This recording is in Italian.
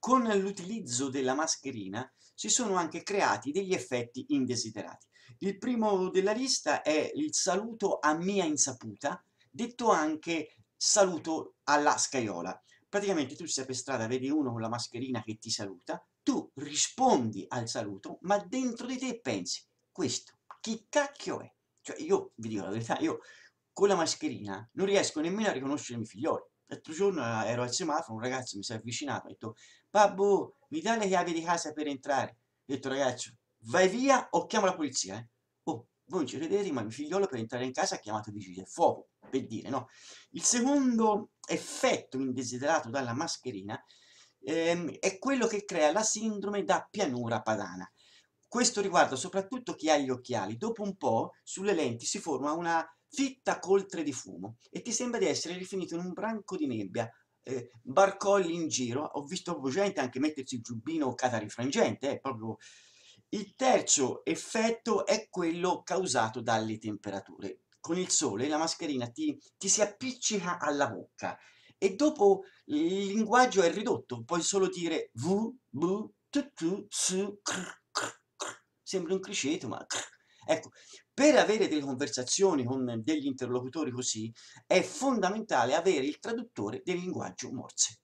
con l'utilizzo della mascherina si sono anche creati degli effetti indesiderati. Il primo della lista è il saluto a mia insaputa, detto anche saluto alla scaiola. Praticamente tu sei per strada, vedi uno con la mascherina che ti saluta, tu rispondi al saluto, ma dentro di te pensi, questo chi cacchio è? Cioè io, vi dico la verità, io con la mascherina non riesco nemmeno a riconoscere i miei figlioli. L'altro giorno eh, ero al semaforo, un ragazzo mi si è avvicinato, ha detto, babbo, mi dai le chiavi di casa per entrare? Ho detto, ragazzo, vai via o chiamo la polizia, eh? Oh, voi non ci credete, ma mio figliolo per entrare in casa ha chiamato del fuoco, per dire, no? Il secondo effetto indesiderato dalla mascherina ehm, è quello che crea la sindrome da pianura padana. Questo riguarda soprattutto chi ha gli occhiali. Dopo un po' sulle lenti si forma una fitta coltre di fumo e ti sembra di essere rifinito in un branco di nebbia, eh, barcolli in giro, ho visto gente anche mettersi il giubbino catarifrangente, eh, proprio... Il terzo effetto è quello causato dalle temperature. Con il sole la mascherina ti, ti si appiccica alla bocca e dopo il linguaggio è ridotto, puoi solo dire v, b, t, t, s, cr, cr, cr. Sembra un criceto, ma... Cr. Ecco, per avere delle conversazioni con degli interlocutori così, è fondamentale avere il traduttore del linguaggio morse.